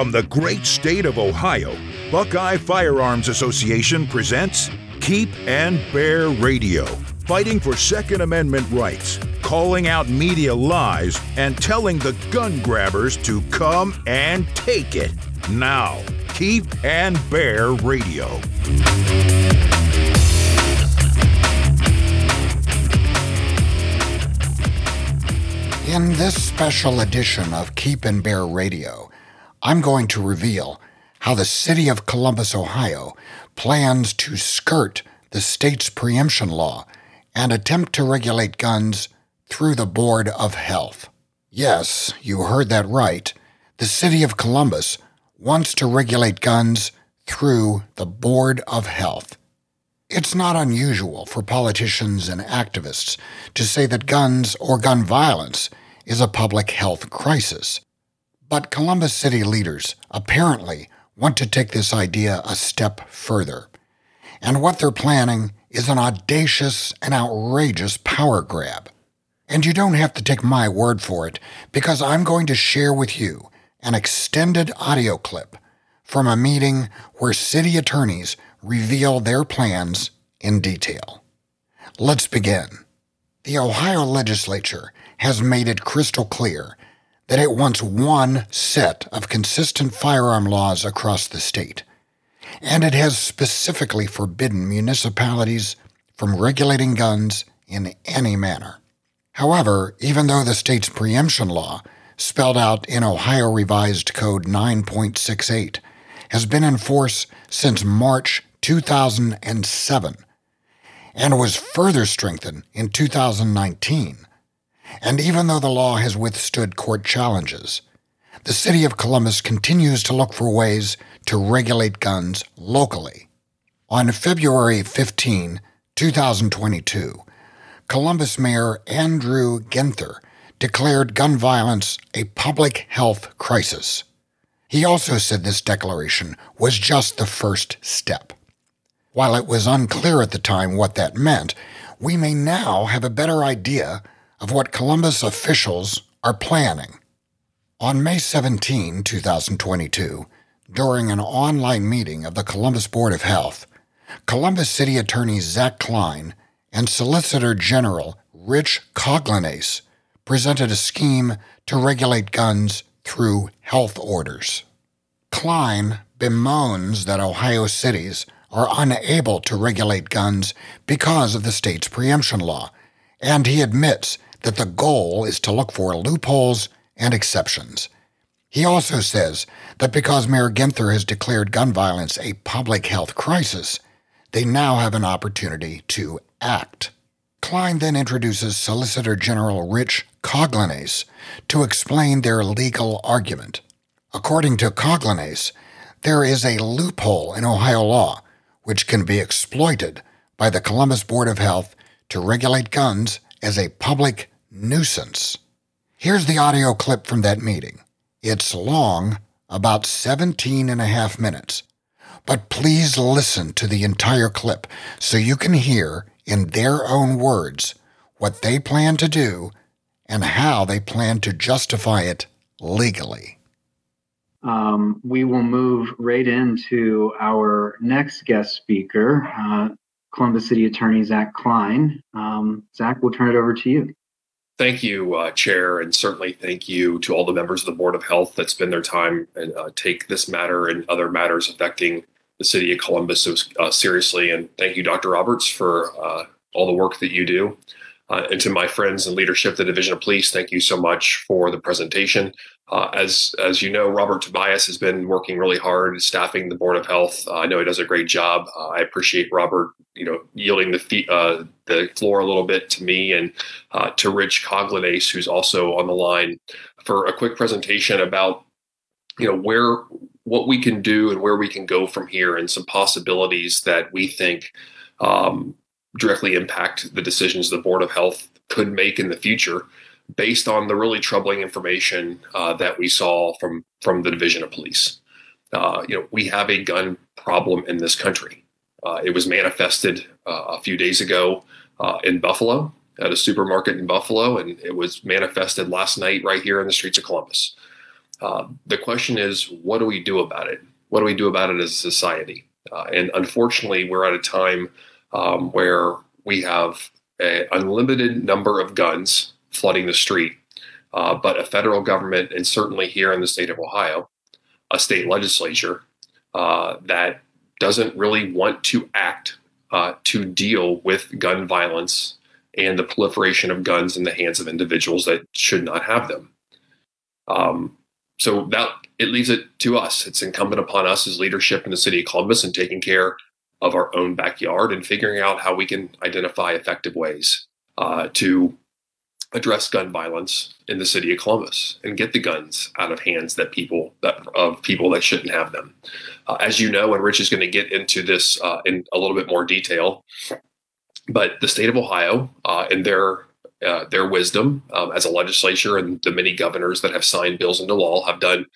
From the great state of Ohio, Buckeye Firearms Association presents Keep and Bear Radio, fighting for Second Amendment rights, calling out media lies, and telling the gun grabbers to come and take it. Now, Keep and Bear Radio. In this special edition of Keep and Bear Radio, I'm going to reveal how the city of Columbus, Ohio plans to skirt the state's preemption law and attempt to regulate guns through the Board of Health. Yes, you heard that right. The city of Columbus wants to regulate guns through the Board of Health. It's not unusual for politicians and activists to say that guns or gun violence is a public health crisis. But Columbus City leaders apparently want to take this idea a step further. And what they're planning is an audacious and outrageous power grab. And you don't have to take my word for it, because I'm going to share with you an extended audio clip from a meeting where city attorneys reveal their plans in detail. Let's begin. The Ohio legislature has made it crystal clear that it wants one set of consistent firearm laws across the state, and it has specifically forbidden municipalities from regulating guns in any manner. However, even though the state's preemption law, spelled out in Ohio Revised Code 9.68, has been in force since March 2007 and was further strengthened in 2019. And even though the law has withstood court challenges, the city of Columbus continues to look for ways to regulate guns locally. On February 15, 2022, Columbus Mayor Andrew Ginther declared gun violence a public health crisis. He also said this declaration was just the first step. While it was unclear at the time what that meant, we may now have a better idea of what Columbus officials are planning. On May 17, 2022, during an online meeting of the Columbus Board of Health, Columbus City Attorney Zach Klein and Solicitor General Rich Coglianese presented a scheme to regulate guns through health orders. Klein bemoans that Ohio cities are unable to regulate guns because of the state's preemption law, and he admits that the goal is to look for loopholes and exceptions. He also says that because Mayor Ginther has declared gun violence a public health crisis, they now have an opportunity to act. Klein then introduces Solicitor General Rich Coglianese to explain their legal argument. According to Coglianese, there is a loophole in Ohio law which can be exploited by the Columbus Board of Health to regulate guns as a public nuisance. Here's the audio clip from that meeting. It's long, about 17 and a half minutes, but please listen to the entire clip so you can hear in their own words what they plan to do and how they plan to justify it legally. Um, we will move right into our next guest speaker, uh, Columbus City Attorney Zach Klein. Um, Zach, we'll turn it over to you. Thank you, uh, Chair, and certainly thank you to all the members of the Board of Health that spend their time and uh, take this matter and other matters affecting the city of Columbus so uh, seriously. And thank you, Dr. Roberts, for uh, all the work that you do. Uh, and to my friends and leadership, the Division of Police, thank you so much for the presentation. Uh, as as you know, Robert Tobias has been working really hard staffing the Board of Health. Uh, I know he does a great job. Uh, I appreciate Robert, you know, yielding the uh, the floor a little bit to me and uh, to Rich Coglianese, who's also on the line, for a quick presentation about you know where what we can do and where we can go from here, and some possibilities that we think um, directly impact the decisions the Board of Health could make in the future based on the really troubling information uh, that we saw from from the Division of Police. Uh, you know, we have a gun problem in this country. Uh, it was manifested uh, a few days ago uh, in Buffalo at a supermarket in Buffalo, and it was manifested last night right here in the streets of Columbus. Uh, the question is, what do we do about it? What do we do about it as a society? And unfortunately, we're at a time um, where we have an unlimited number of guns flooding the street, uh, but a federal government, and certainly here in the state of Ohio, a state legislature uh, that doesn't really want to act uh, to deal with gun violence and the proliferation of guns in the hands of individuals that should not have them. Um, so that it leaves it to us. It's incumbent upon us as leadership in the city of Columbus and taking care of our own backyard and figuring out how we can identify effective ways uh, to address gun violence in the city of Columbus and get the guns out of hands that people that of people that shouldn't have them. Uh, as you know, and Rich is going to get into this uh, in a little bit more detail, but the state of Ohio, uh, in their uh, their wisdom um, as a legislature and the many governors that have signed bills into law, have done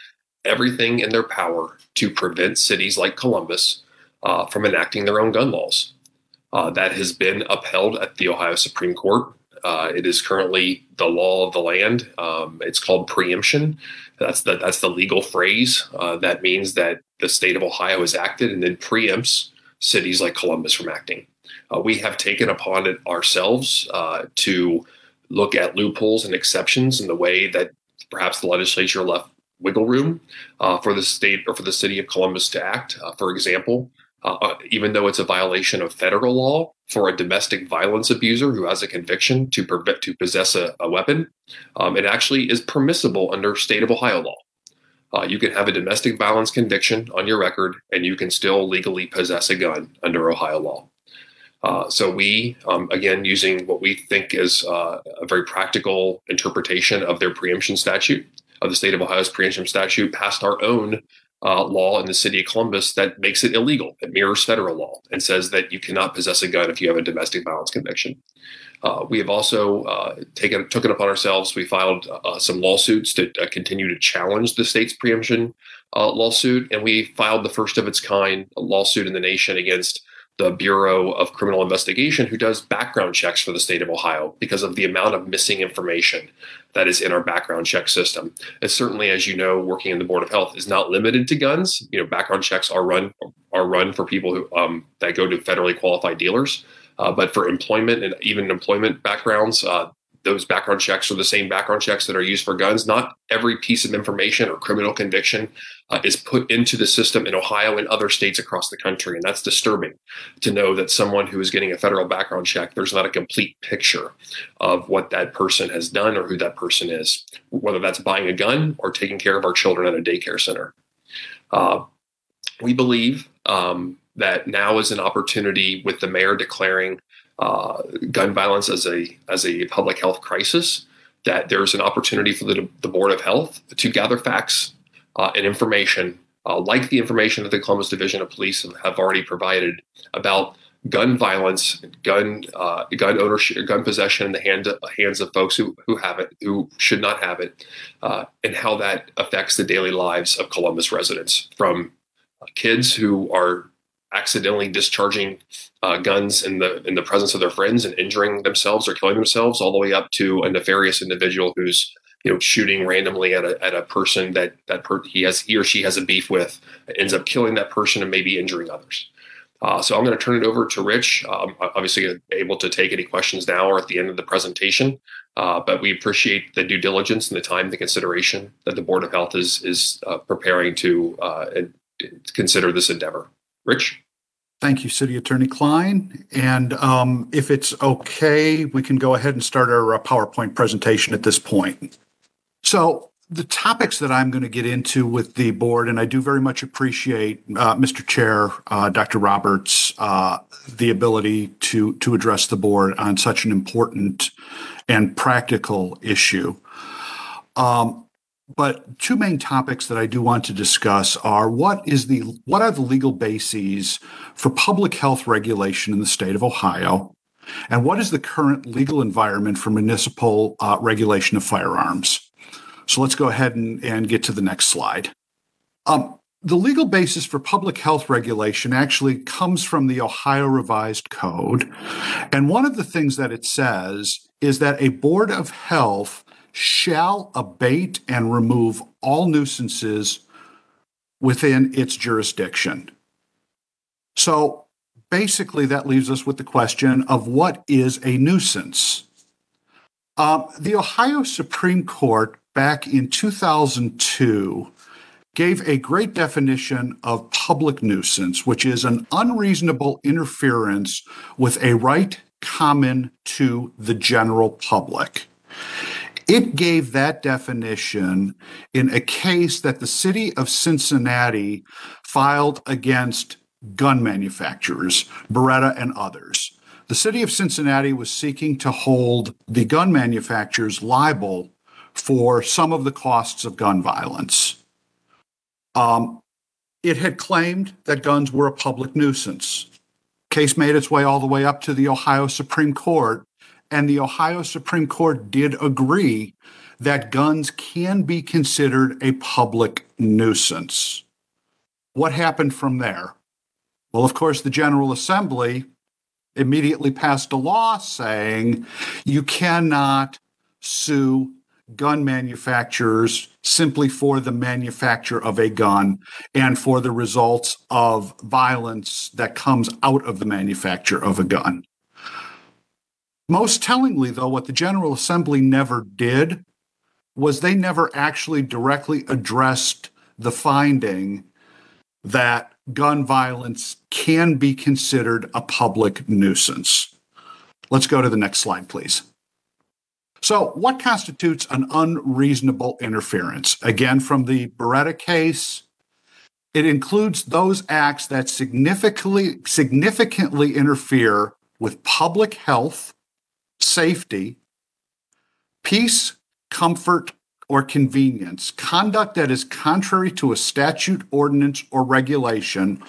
everything in their power to prevent cities like Columbus uh, from enacting their own gun laws. Uh, that has been upheld at the Ohio Supreme Court. Uh, it is currently the law of the land. Um, it's called preemption. That's the that's the legal phrase. Uh, that means that the state of Ohio has acted and then preempts cities like Columbus from acting. Uh, we have taken upon it ourselves uh, to look at loopholes and exceptions in the way that perhaps the legislature left wiggle room uh, for the state or for the city of Columbus to act. Uh, for example, uh, uh, even though it's a violation of federal law for a domestic violence abuser who has a conviction to prevent to possess a, a weapon, um, it actually is permissible under state of Ohio law. Uh, you can have a domestic violence conviction on your record, and you can still legally possess a gun under Ohio law. Uh, so we, um, again, using what we think is uh, a very practical interpretation of their preemption statute, of the state of Ohio's preemption statute, passed our own uh, law in the city of Columbus that makes it illegal. It mirrors federal law and says that you cannot possess a gun if you have a domestic violence conviction. Uh, we have also uh, taken took it upon ourselves. We filed uh, some lawsuits to uh, continue to challenge the state's preemption uh, lawsuit, and we filed the first of its kind lawsuit in the nation against the Bureau of Criminal Investigation, who does background checks for the state of Ohio because of the amount of missing information that is in our background check system. And certainly, as you know, working in the Board of Health is not limited to guns. You know, background checks are run are run for people who um, that go to federally qualified dealers. Uh, but for employment and even employment backgrounds, uh, those background checks are the same background checks that are used for guns. Not every piece of information or criminal conviction uh, is put into the system in Ohio and other states across the country. And that's disturbing to know that someone who is getting a federal background check, there's not a complete picture of what that person has done or who that person is, whether that's buying a gun or taking care of our children at a daycare center. Uh, we believe um, that now is an opportunity with the mayor declaring uh, gun violence as a as a public health crisis that there's an opportunity for the, the board of health to gather facts uh, and information uh, like the information that the Columbus Division of Police have already provided about gun violence, gun uh, gun ownership, gun possession in the hand, hands of folks who, who have it, who should not have it, uh, and how that affects the daily lives of Columbus residents, from kids who are accidentally discharging uh, guns in the in the presence of their friends and injuring themselves or killing themselves, all the way up to a nefarious individual who's you know shooting randomly at a at a person that that per- he has he or she has a beef with, ends up killing that person and maybe injuring others. Uh, so I'm going to turn it over to Rich. Um, obviously, able to take any questions now or at the end of the presentation. Uh, but we appreciate the due diligence and the time, the consideration that the Board of Health is is uh, preparing to uh, consider this endeavor. Rich. Thank you, City Attorney Klein. And um, if it's okay, we can go ahead and start our uh, PowerPoint presentation at this point. So the topics that I'm going to get into with the board, and I do very much appreciate, uh, Mr. Chair, uh, Dr. Roberts, uh, the ability to to address the board on such an important and practical issue. Um, but two main topics that I do want to discuss are what is the what are the legal bases for public health regulation in the state of Ohio, and what is the current legal environment for municipal uh, regulation of firearms. So let's go ahead and, and get to the next slide. Um, the legal basis for public health regulation actually comes from the Ohio Revised Code. And one of the things that it says is that a board of health shall abate and remove all nuisances within its jurisdiction. So basically, that leaves us with the question of what is a nuisance? Um, the Ohio Supreme Court back in 2002 gave a great definition of public nuisance, which is an unreasonable interference with a right common to the general public. It gave that definition in a case that the city of Cincinnati filed against gun manufacturers, Beretta and others. The city of Cincinnati was seeking to hold the gun manufacturers liable for some of the costs of gun violence. Um, it had claimed that guns were a public nuisance. Case made its way all the way up to the Ohio Supreme Court, and the Ohio Supreme Court did agree that guns can be considered a public nuisance. What happened from there? Well, of course, the General Assembly immediately passed a law saying you cannot sue gun manufacturers simply for the manufacture of a gun and for the results of violence that comes out of the manufacture of a gun. Most tellingly, though, what the General Assembly never did was they never actually directly addressed the finding that gun violence can be considered a public nuisance. Let's go to the next slide, please. So, what constitutes an unreasonable interference? Again, from the Beretta case, it includes those acts that significantly significantly interfere with public health, safety, peace, comfort, or convenience, conduct that is contrary to a statute, ordinance, or regulation,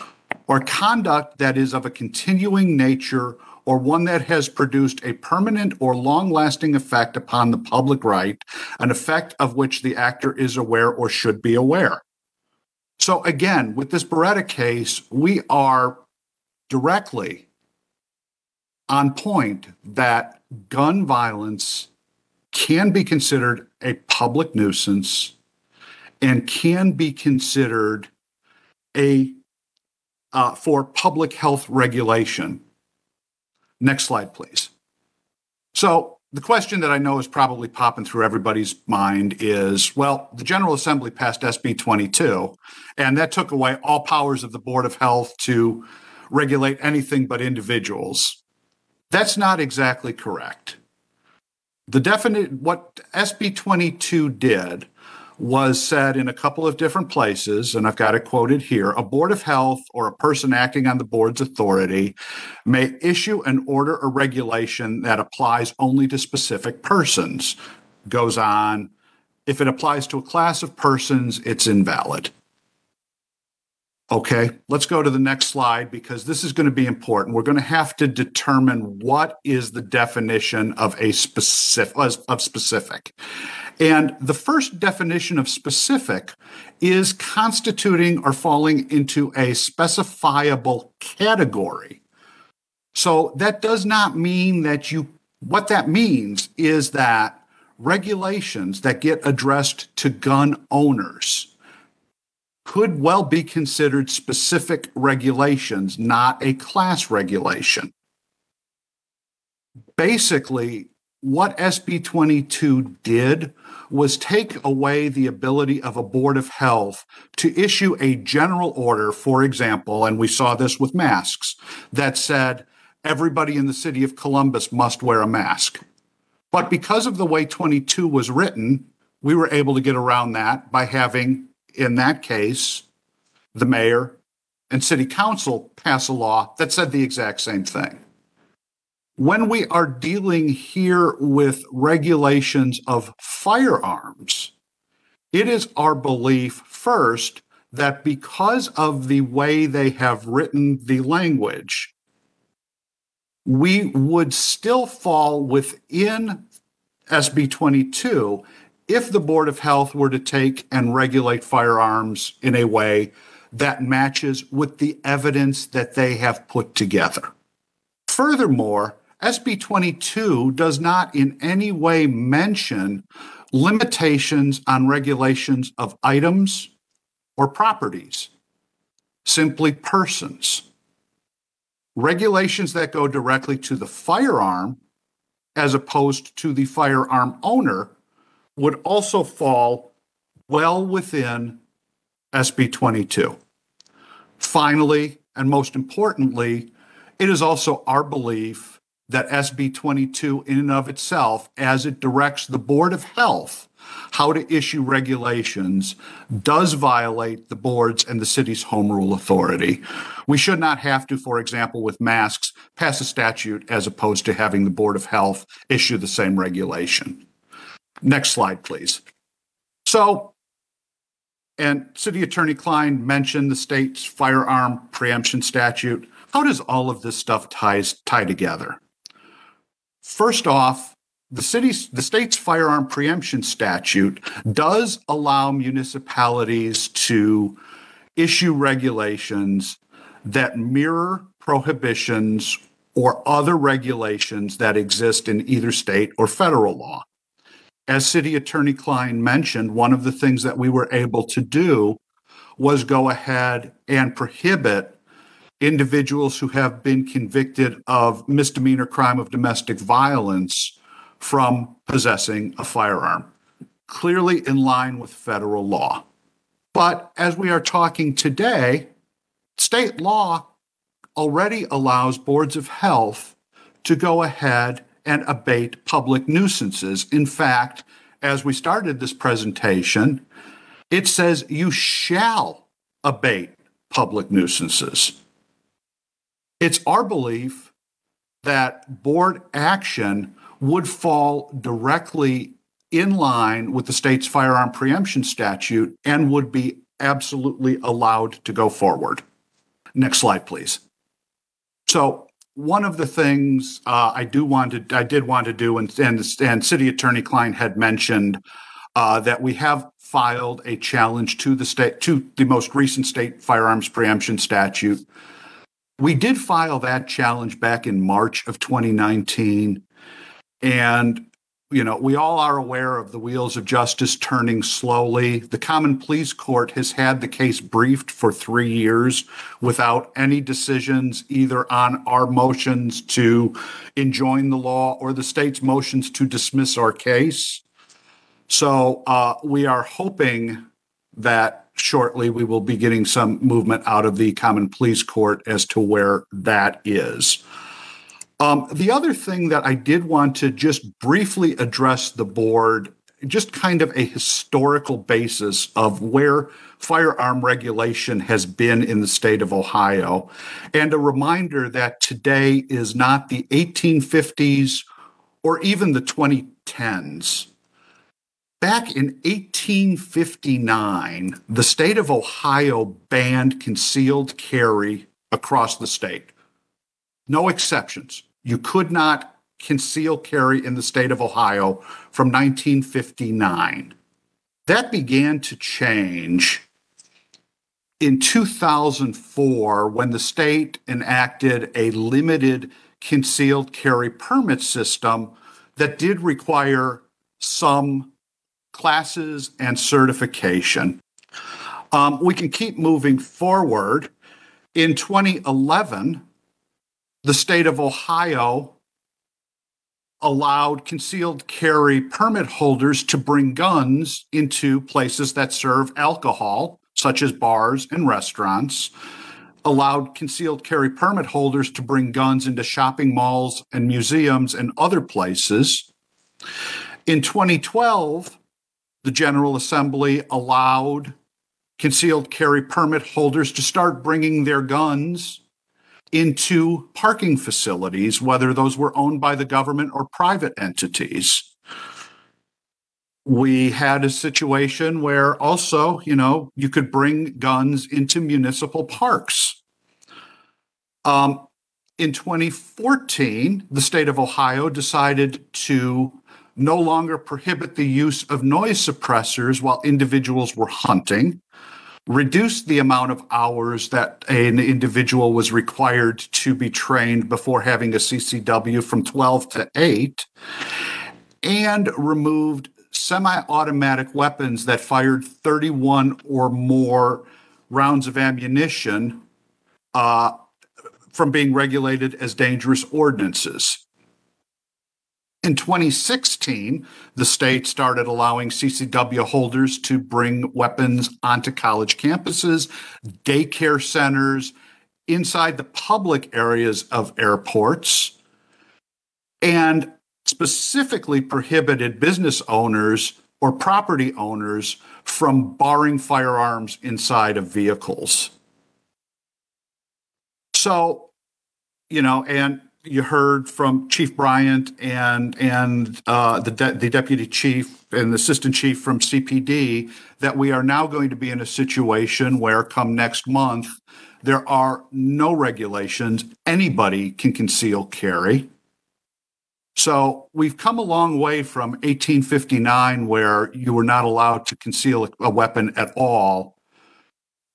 or conduct that is of a continuing nature or one that has produced a permanent or long lasting effect upon the public right, an effect of which the actor is aware or should be aware. So, again, with this Beretta case, we are directly on point that gun violence can be considered a public nuisance and can be considered a uh, for public health regulation Next slide, please. So, the question that I know is probably popping through everybody's mind is well, the General Assembly passed SB 22, and that took away all powers of the Board of Health to regulate anything but individuals. That's not exactly correct. The definite what SB 22 did was said in a couple of different places, and I've got it quoted here a board of health or a person acting on the board's authority may issue an order or regulation that applies only to specific persons. Goes on, if it applies to a class of persons, it's invalid. Okay, let's go to the next slide because this is going to be important. We're going to have to determine what is the definition of a specific of specific. And the first definition of specific is constituting or falling into a specifiable category. So that does not mean that you, what that means is that regulations that get addressed to gun owners could well be considered specific regulations, not a class regulation. Basically, what SB 22 did was take away the ability of a board of health to issue a general order, for example, and we saw this with masks, that said everybody in the city of Columbus must wear a mask. But because of the way 22 was written, we were able to get around that by having, in that case, the mayor and city council pass a law that said the exact same thing. When we are dealing here with regulations of firearms, it is our belief first that because of the way they have written the language, we would still fall within SB 22 if the Board of Health were to take and regulate firearms in a way that matches with the evidence that they have put together. Furthermore, SB 22 does not in any way mention limitations on regulations of items or properties, simply persons. Regulations that go directly to the firearm as opposed to the firearm owner would also fall well within SB 22. Finally, and most importantly, it is also our belief that SB 22, in and of itself, as it directs the Board of Health how to issue regulations, does violate the board's and the city's home rule authority. We should not have to, for example, with masks, pass a statute as opposed to having the Board of Health issue the same regulation. Next slide, please. So, and City Attorney Klein mentioned the state's firearm preemption statute. How does all of this stuff ties tie together? First off, the city's the state's firearm preemption statute does allow municipalities to issue regulations that mirror prohibitions or other regulations that exist in either state or federal law. As City Attorney Klein mentioned, one of the things that we were able to do was go ahead and prohibit individuals who have been convicted of misdemeanor crime of domestic violence from possessing a firearm, clearly in line with federal law. But as we are talking today, state law already allows boards of health to go ahead and abate public nuisances. In fact, as we started this presentation, it says you shall abate public nuisances. It's our belief that board action would fall directly in line with the state's firearm preemption statute and would be absolutely allowed to go forward. Next slide, please. So, one of the things uh, I do want to, I did want to do, and, and, and City Attorney Klein had mentioned uh, that we have filed a challenge to the state, to the most recent state firearms preemption statute we did file that challenge back in March of 2019. And, you know, we all are aware of the wheels of justice turning slowly. The Common Pleas Court has had the case briefed for three years without any decisions either on our motions to enjoin the law or the state's motions to dismiss our case. So uh, we are hoping that shortly we will be getting some movement out of the Common Pleas Court as to where that is. Um, the other thing that I did want to just briefly address the board, just kind of a historical basis of where firearm regulation has been in the state of Ohio, and a reminder that today is not the 1850s or even the 2010s. Back in 1859, the state of Ohio banned concealed carry across the state. No exceptions. You could not conceal carry in the state of Ohio from 1959. That began to change in 2004 when the state enacted a limited concealed carry permit system that did require some classes, and certification. Um, we can keep moving forward. In 2011, the state of Ohio allowed concealed carry permit holders to bring guns into places that serve alcohol, such as bars and restaurants, allowed concealed carry permit holders to bring guns into shopping malls and museums and other places. In 2012, the General Assembly allowed concealed carry permit holders to start bringing their guns into parking facilities, whether those were owned by the government or private entities. We had a situation where also, you know, you could bring guns into municipal parks. Um, in 2014, the state of Ohio decided to no longer prohibit the use of noise suppressors while individuals were hunting, reduce the amount of hours that an individual was required to be trained before having a CCW from 12 to 8, and removed semi automatic weapons that fired 31 or more rounds of ammunition uh, from being regulated as dangerous ordinances. In 2016, the state started allowing CCW holders to bring weapons onto college campuses, daycare centers, inside the public areas of airports, and specifically prohibited business owners or property owners from barring firearms inside of vehicles. So, you know, and you heard from Chief Bryant and and uh, the de- the deputy chief and the assistant chief from CPD that we are now going to be in a situation where, come next month, there are no regulations. Anybody can conceal carry. So we've come a long way from 1859, where you were not allowed to conceal a weapon at all,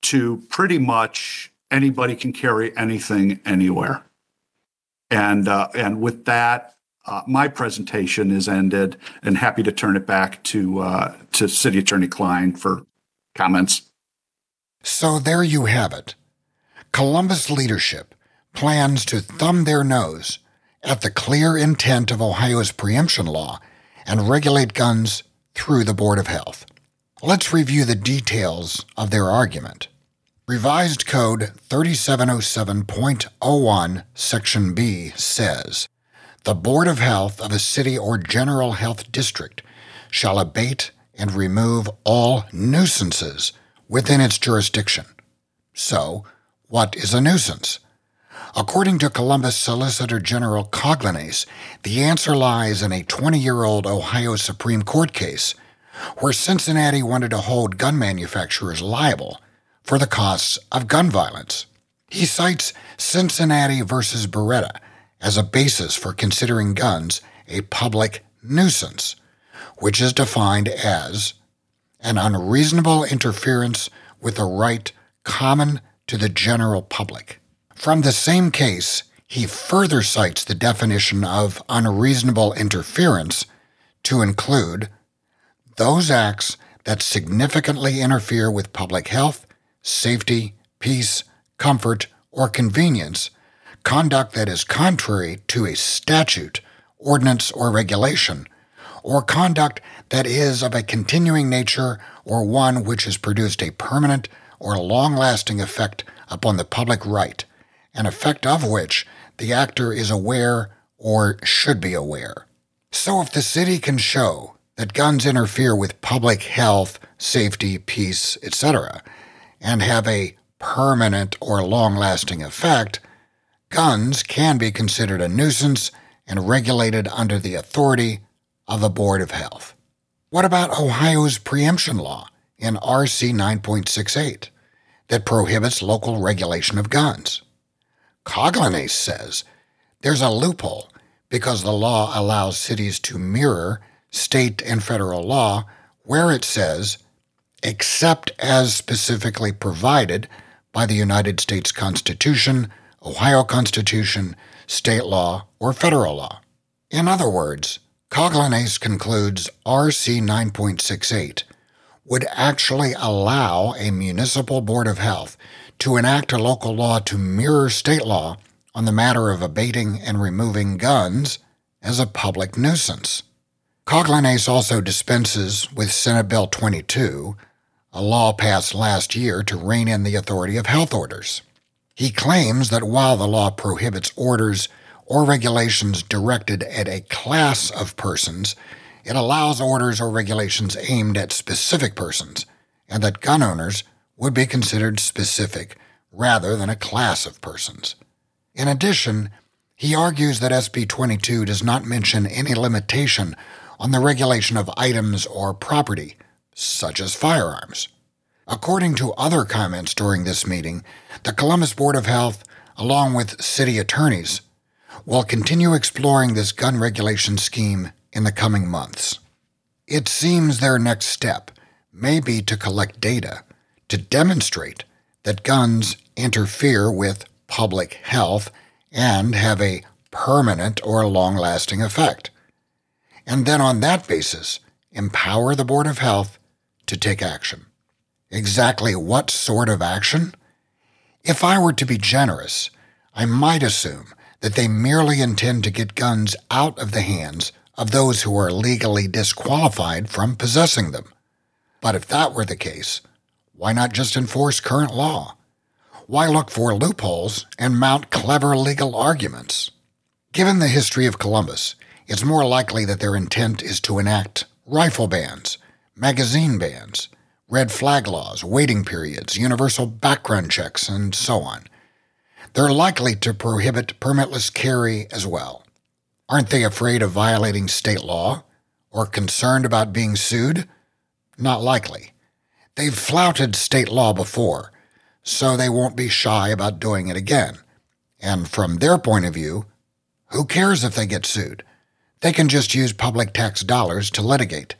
to pretty much anybody can carry anything anywhere. And uh, and with that, uh, my presentation is ended, and happy to turn it back to uh, to City Attorney Klein for comments. So there you have it. Columbus leadership plans to thumb their nose at the clear intent of Ohio's preemption law and regulate guns through the Board of Health. Let's review the details of their argument. Revised Code 3707.01, Section B says The Board of Health of a city or general health district shall abate and remove all nuisances within its jurisdiction. So, what is a nuisance? According to Columbus Solicitor General Coglianese, the answer lies in a 20 year old Ohio Supreme Court case where Cincinnati wanted to hold gun manufacturers liable for the costs of gun violence. He cites Cincinnati versus Beretta as a basis for considering guns a public nuisance, which is defined as an unreasonable interference with a right common to the general public. From the same case, he further cites the definition of unreasonable interference to include those acts that significantly interfere with public health, safety, peace, comfort, or convenience, conduct that is contrary to a statute, ordinance, or regulation, or conduct that is of a continuing nature or one which has produced a permanent or long lasting effect upon the public right an effect of which the actor is aware or should be aware. So, if the city can show that guns interfere with public health, safety, peace, etc., and have a permanent or long lasting effect, guns can be considered a nuisance and regulated under the authority of the Board of Health. What about Ohio's preemption law in RC 9.68 that prohibits local regulation of guns? Coglianese says there's a loophole because the law allows cities to mirror state and federal law where it says, except as specifically provided by the United States Constitution, Ohio Constitution, state law, or federal law. In other words, Coglianese concludes RC 9.68 would actually allow a municipal board of health to enact a local law to mirror state law on the matter of abating and removing guns as a public nuisance. Coglianese also dispenses with Senate Bill 22, a law passed last year to rein in the authority of health orders. He claims that while the law prohibits orders or regulations directed at a class of persons, it allows orders or regulations aimed at specific persons, and that gun owners would be considered specific rather than a class of persons. In addition, he argues that SB 22 does not mention any limitation on the regulation of items or property, such as firearms. According to other comments during this meeting, the Columbus Board of Health, along with city attorneys, will continue exploring this gun regulation scheme in the coming months. It seems their next step may be to collect data to demonstrate that guns interfere with public health and have a permanent or long lasting effect. And then on that basis, empower the Board of Health to take action. Exactly what sort of action? If I were to be generous, I might assume that they merely intend to get guns out of the hands of those who are legally disqualified from possessing them. But if that were the case, why not just enforce current law? Why look for loopholes and mount clever legal arguments? Given the history of Columbus, it's more likely that their intent is to enact rifle bans, magazine bans, red flag laws, waiting periods, universal background checks, and so on. They're likely to prohibit permitless carry as well. Aren't they afraid of violating state law or concerned about being sued? Not likely. They've flouted state law before, so they won't be shy about doing it again. And from their point of view, who cares if they get sued? They can just use public tax dollars to litigate.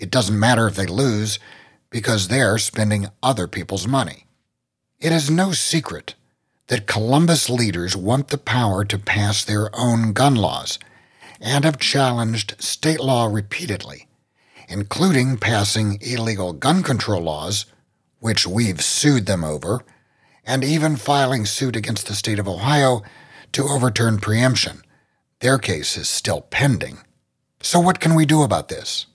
It doesn't matter if they lose because they're spending other people's money. It is no secret that Columbus leaders want the power to pass their own gun laws and have challenged state law repeatedly, including passing illegal gun control laws, which we've sued them over, and even filing suit against the state of Ohio to overturn preemption. Their case is still pending. So, what can we do about this?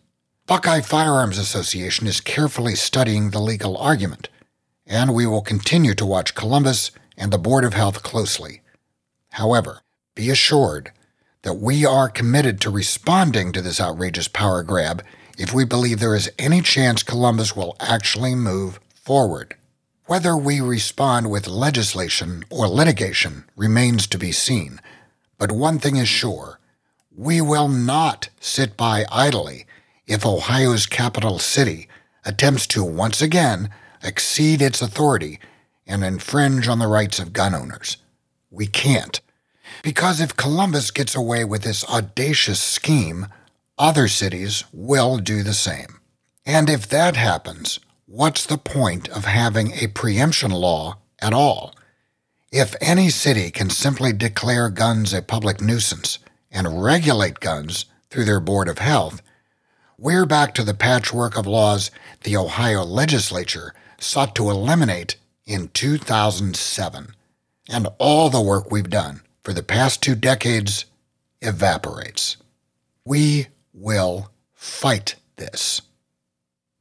Buckeye Firearms Association is carefully studying the legal argument, and we will continue to watch Columbus and the Board of Health closely. However, be assured that we are committed to responding to this outrageous power grab if we believe there is any chance Columbus will actually move forward. Whether we respond with legislation or litigation remains to be seen, but one thing is sure we will not sit by idly if Ohio's capital city attempts to once again exceed its authority and infringe on the rights of gun owners. We can't. Because if Columbus gets away with this audacious scheme, other cities will do the same. And if that happens, what's the point of having a preemption law at all? If any city can simply declare guns a public nuisance and regulate guns through their Board of Health, we're back to the patchwork of laws the Ohio legislature sought to eliminate in 2007. And all the work we've done for the past two decades evaporates. We will fight this.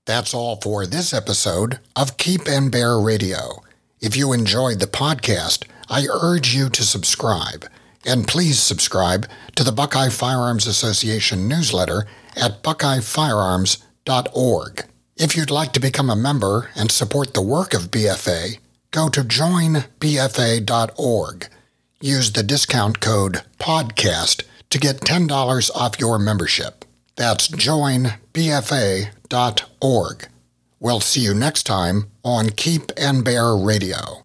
That's all for this episode of Keep and Bear Radio. If you enjoyed the podcast, I urge you to subscribe. And please subscribe to the Buckeye Firearms Association newsletter at buckeyefirearms.org. If you'd like to become a member and support the work of BFA, go to joinbfa.org. Use the discount code PODCAST to get $10 off your membership. That's joinbfa.org. We'll see you next time on Keep and Bear Radio.